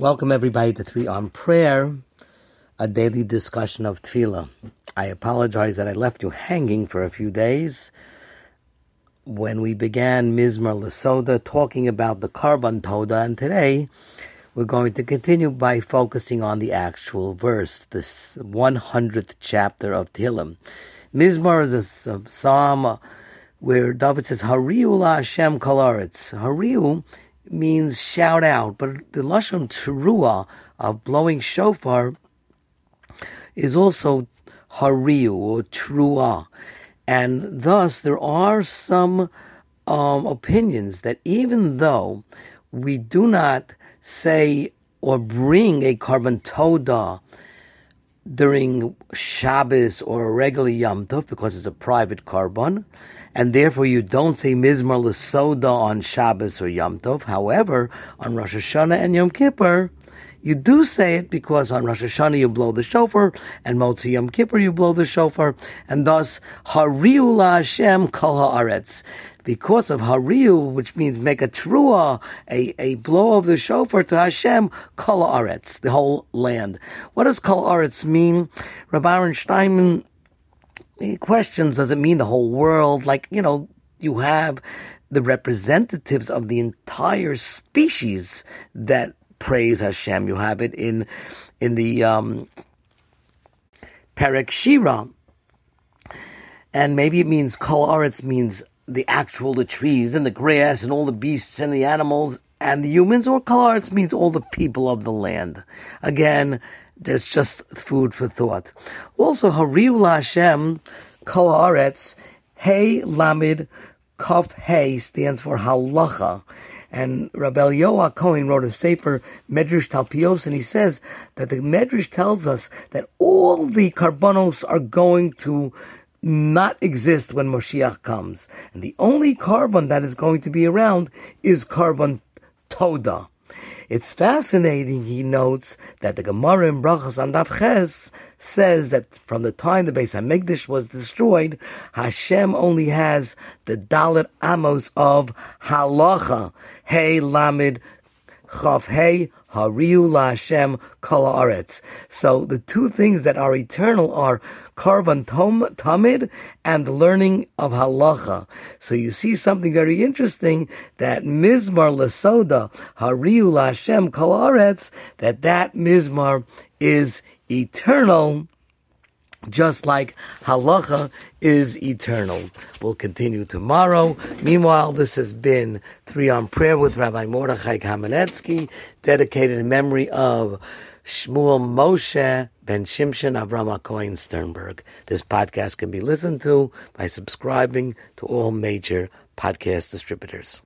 Welcome everybody to Three on Prayer, a daily discussion of Tefillah. I apologize that I left you hanging for a few days when we began Mizmar Lasoda talking about the Korban Toda, and today we're going to continue by focusing on the actual verse, this 100th chapter of Tehillim. Mizmar is a psalm where David says, Hariu la Hashem kolaretz. Hariu means shout out, but the lashon teruah of blowing shofar is also hariu or trua, and thus there are some um, opinions that even though we do not say or bring a korban toda during Shabbos or a regular Yom Tov because it's a private korban, and therefore you don't say Mizmar Lasoda on Shabbos or Yom Tov. However, on Rosh Hashanah and Yom Kippur, you do say it because on Rosh Hashanah you blow the shofar, and Motzi Yom Kippur you blow the shofar, and thus Hariu La Hashem Kol Haaretz. Because of Hariu, which means make a trua, a, a blow of the shofar to Hashem, Kol Haaretz, the whole land. What does Kol Haaretz mean? Rabbi Aaron Steinman questions does it mean the whole world? Like, you know, you have the representatives of the entire species that praise Hashem. You have it in in the um, Perek Shira, and maybe it means Kol Aretz means the actual the trees and the grass and all the beasts and the animals and the humans, or Kol Aretz means all the people of the land. Again, there's just food for thought. Also, Hariu Hashem Kol Aretz Hey Lamid Kaf Hey stands for Halacha. And Rabbi Yoah Cohen wrote a sefer Medrash Talpios, and he says that the Medrash tells us that all the korbanos are going to not exist when Moshiach comes, and the only korban that is going to be around is korban toda. It's fascinating, he notes, that the Gemara in Brachas Andaf Ches says that from the time the Beis Hamikdash was destroyed, Hashem only has the Daled Amos of Halacha, Hey Lamid Kaf Hey Hariu La Hashem Kol. So the two things that are eternal are Korban Tom, Tamid and learning of Halacha. So you see something very interesting that Mizmar Lasoda Hariu La Hashem Kol that that Mizmar is eternal just like halacha is eternal. We'll continue tomorrow. Meanwhile, this has been Three on Prayer with Rabbi Mordechai Kamenetsky, dedicated in memory of Shmuel Moshe ben Shimshon Avram Cohen Sternberg. This podcast can be listened to by subscribing to all major podcast distributors.